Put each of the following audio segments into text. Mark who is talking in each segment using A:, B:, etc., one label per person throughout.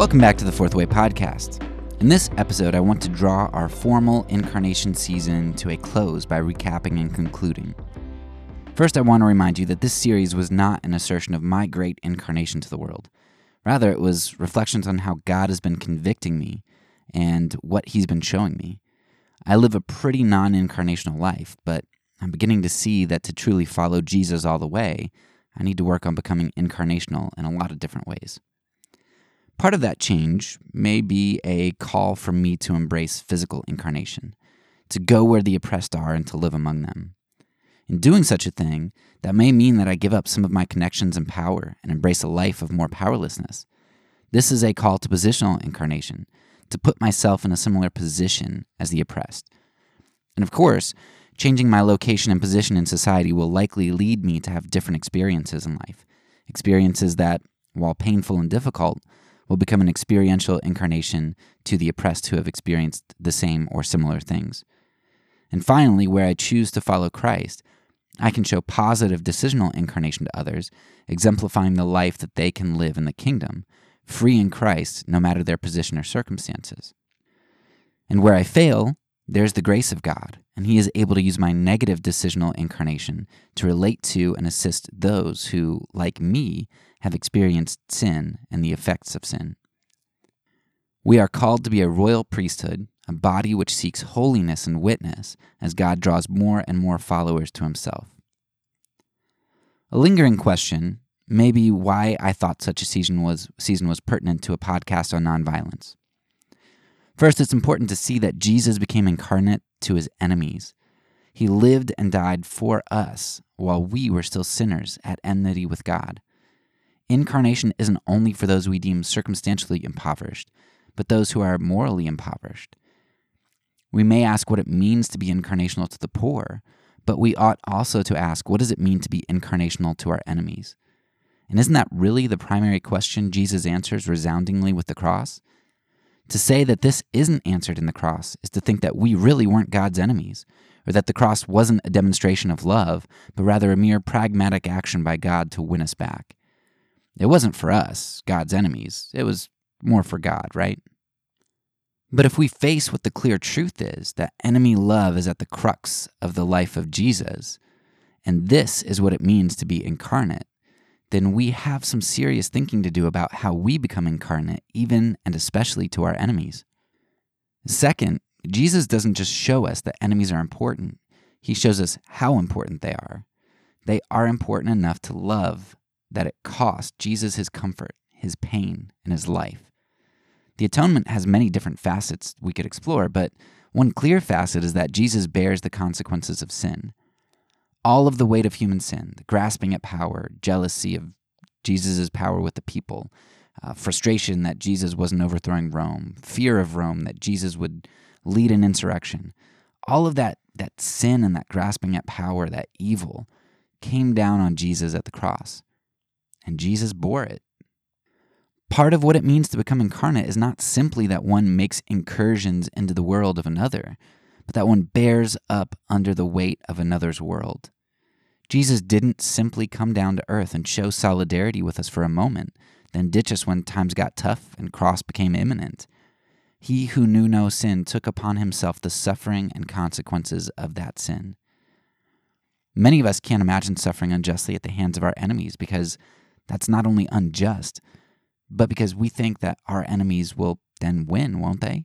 A: Welcome back to the Fourth Way Podcast. In this episode, I want to draw our formal incarnation season to a close by recapping and concluding. First, I want to remind you that this series was not an assertion of my great incarnation to the world. Rather, it was reflections on how God has been convicting me and what He's been showing me. I live a pretty non incarnational life, but I'm beginning to see that to truly follow Jesus all the way, I need to work on becoming incarnational in a lot of different ways. Part of that change may be a call for me to embrace physical incarnation, to go where the oppressed are and to live among them. In doing such a thing, that may mean that I give up some of my connections and power and embrace a life of more powerlessness. This is a call to positional incarnation, to put myself in a similar position as the oppressed. And of course, changing my location and position in society will likely lead me to have different experiences in life. Experiences that, while painful and difficult, will become an experiential incarnation to the oppressed who have experienced the same or similar things. And finally, where I choose to follow Christ, I can show positive decisional incarnation to others, exemplifying the life that they can live in the kingdom, free in Christ, no matter their position or circumstances. And where I fail, there's the grace of God, and He is able to use my negative decisional incarnation to relate to and assist those who, like me, have experienced sin and the effects of sin. We are called to be a royal priesthood, a body which seeks holiness and witness as God draws more and more followers to himself. A lingering question may be why I thought such a season was, season was pertinent to a podcast on nonviolence. First, it's important to see that Jesus became incarnate to his enemies. He lived and died for us while we were still sinners at enmity with God. Incarnation isn't only for those we deem circumstantially impoverished, but those who are morally impoverished. We may ask what it means to be incarnational to the poor, but we ought also to ask what does it mean to be incarnational to our enemies? And isn't that really the primary question Jesus answers resoundingly with the cross? To say that this isn't answered in the cross is to think that we really weren't God's enemies, or that the cross wasn't a demonstration of love, but rather a mere pragmatic action by God to win us back. It wasn't for us, God's enemies. It was more for God, right? But if we face what the clear truth is, that enemy love is at the crux of the life of Jesus, and this is what it means to be incarnate, then we have some serious thinking to do about how we become incarnate, even and especially to our enemies. Second, Jesus doesn't just show us that enemies are important, he shows us how important they are. They are important enough to love that it cost Jesus his comfort, his pain, and his life. The atonement has many different facets we could explore, but one clear facet is that Jesus bears the consequences of sin. All of the weight of human sin, the grasping at power, jealousy of Jesus' power with the people, uh, frustration that Jesus wasn't overthrowing Rome, fear of Rome that Jesus would lead an insurrection, all of that, that sin and that grasping at power, that evil, came down on Jesus at the cross and Jesus bore it. Part of what it means to become incarnate is not simply that one makes incursions into the world of another, but that one bears up under the weight of another's world. Jesus didn't simply come down to earth and show solidarity with us for a moment, then ditch us when times got tough and cross became imminent. He who knew no sin took upon himself the suffering and consequences of that sin. Many of us can't imagine suffering unjustly at the hands of our enemies because that's not only unjust, but because we think that our enemies will then win, won't they?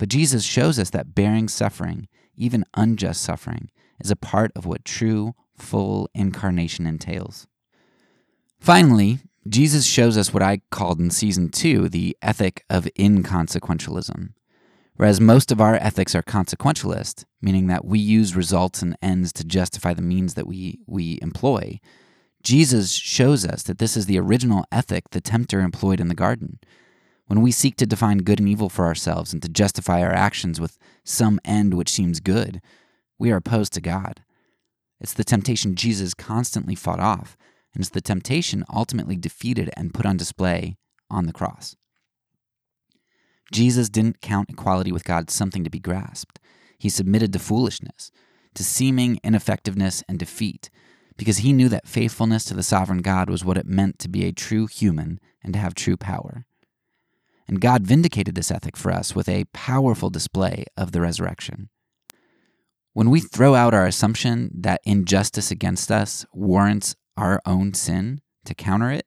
A: But Jesus shows us that bearing suffering, even unjust suffering, is a part of what true, full incarnation entails. Finally, Jesus shows us what I called in season two the ethic of inconsequentialism. Whereas most of our ethics are consequentialist, meaning that we use results and ends to justify the means that we, we employ, Jesus shows us that this is the original ethic the tempter employed in the garden. When we seek to define good and evil for ourselves and to justify our actions with some end which seems good, we are opposed to God. It's the temptation Jesus constantly fought off, and it's the temptation ultimately defeated and put on display on the cross. Jesus didn't count equality with God something to be grasped. He submitted to foolishness, to seeming ineffectiveness and defeat, because he knew that faithfulness to the sovereign God was what it meant to be a true human and to have true power. And God vindicated this ethic for us with a powerful display of the resurrection. When we throw out our assumption that injustice against us warrants our own sin to counter it,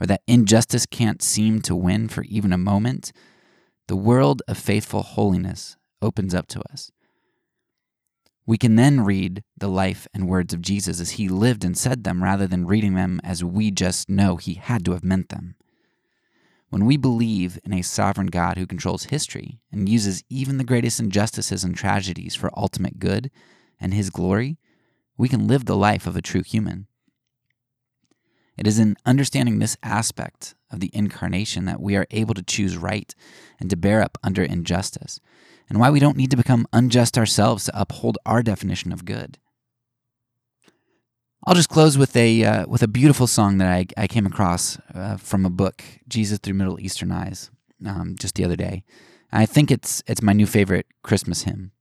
A: or that injustice can't seem to win for even a moment, the world of faithful holiness opens up to us. We can then read the life and words of Jesus as he lived and said them rather than reading them as we just know he had to have meant them. When we believe in a sovereign God who controls history and uses even the greatest injustices and tragedies for ultimate good and his glory, we can live the life of a true human. It is in understanding this aspect of the incarnation that we are able to choose right and to bear up under injustice, and why we don't need to become unjust ourselves to uphold our definition of good. I'll just close with a uh, with a beautiful song that I, I came across uh, from a book, Jesus Through Middle Eastern Eyes, um, just the other day. I think it's it's my new favorite Christmas hymn.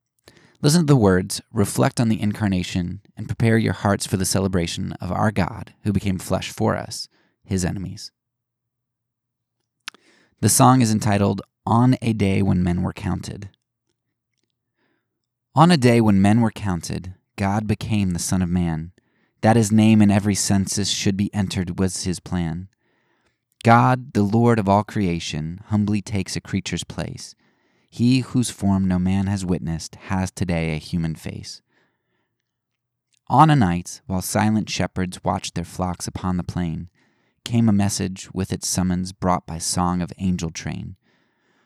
A: Listen to the words, reflect on the incarnation, and prepare your hearts for the celebration of our God who became flesh for us, his enemies. The song is entitled On a Day When Men Were Counted. On a day when men were counted, God became the Son of Man. That his name in every census should be entered was his plan. God, the Lord of all creation, humbly takes a creature's place. He whose form no man has witnessed has today a human face. On a night, while silent shepherds watched their flocks upon the plain, came a message with its summons brought by song of angel train.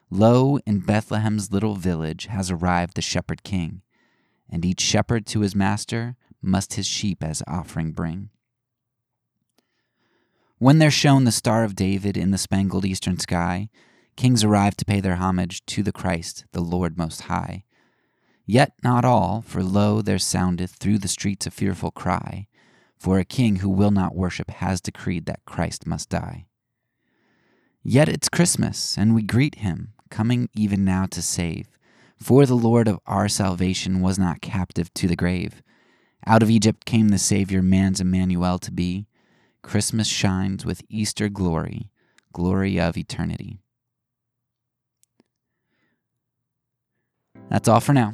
A: Lo, in Bethlehem's little village has arrived the shepherd king, and each shepherd to his master must his sheep as offering bring. When there shone the Star of David in the spangled eastern sky, kings arrived to pay their homage to the Christ, the Lord Most High. Yet not all, for lo, there soundeth through the streets a fearful cry, for a king who will not worship has decreed that Christ must die. Yet it's Christmas, and we greet him, coming even now to save. For the Lord of our salvation was not captive to the grave. Out of Egypt came the Savior, man's Emmanuel to be. Christmas shines with Easter glory, glory of eternity. That's all for now.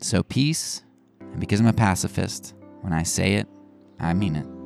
A: So, peace, and because I'm a pacifist, when I say it, I mean it.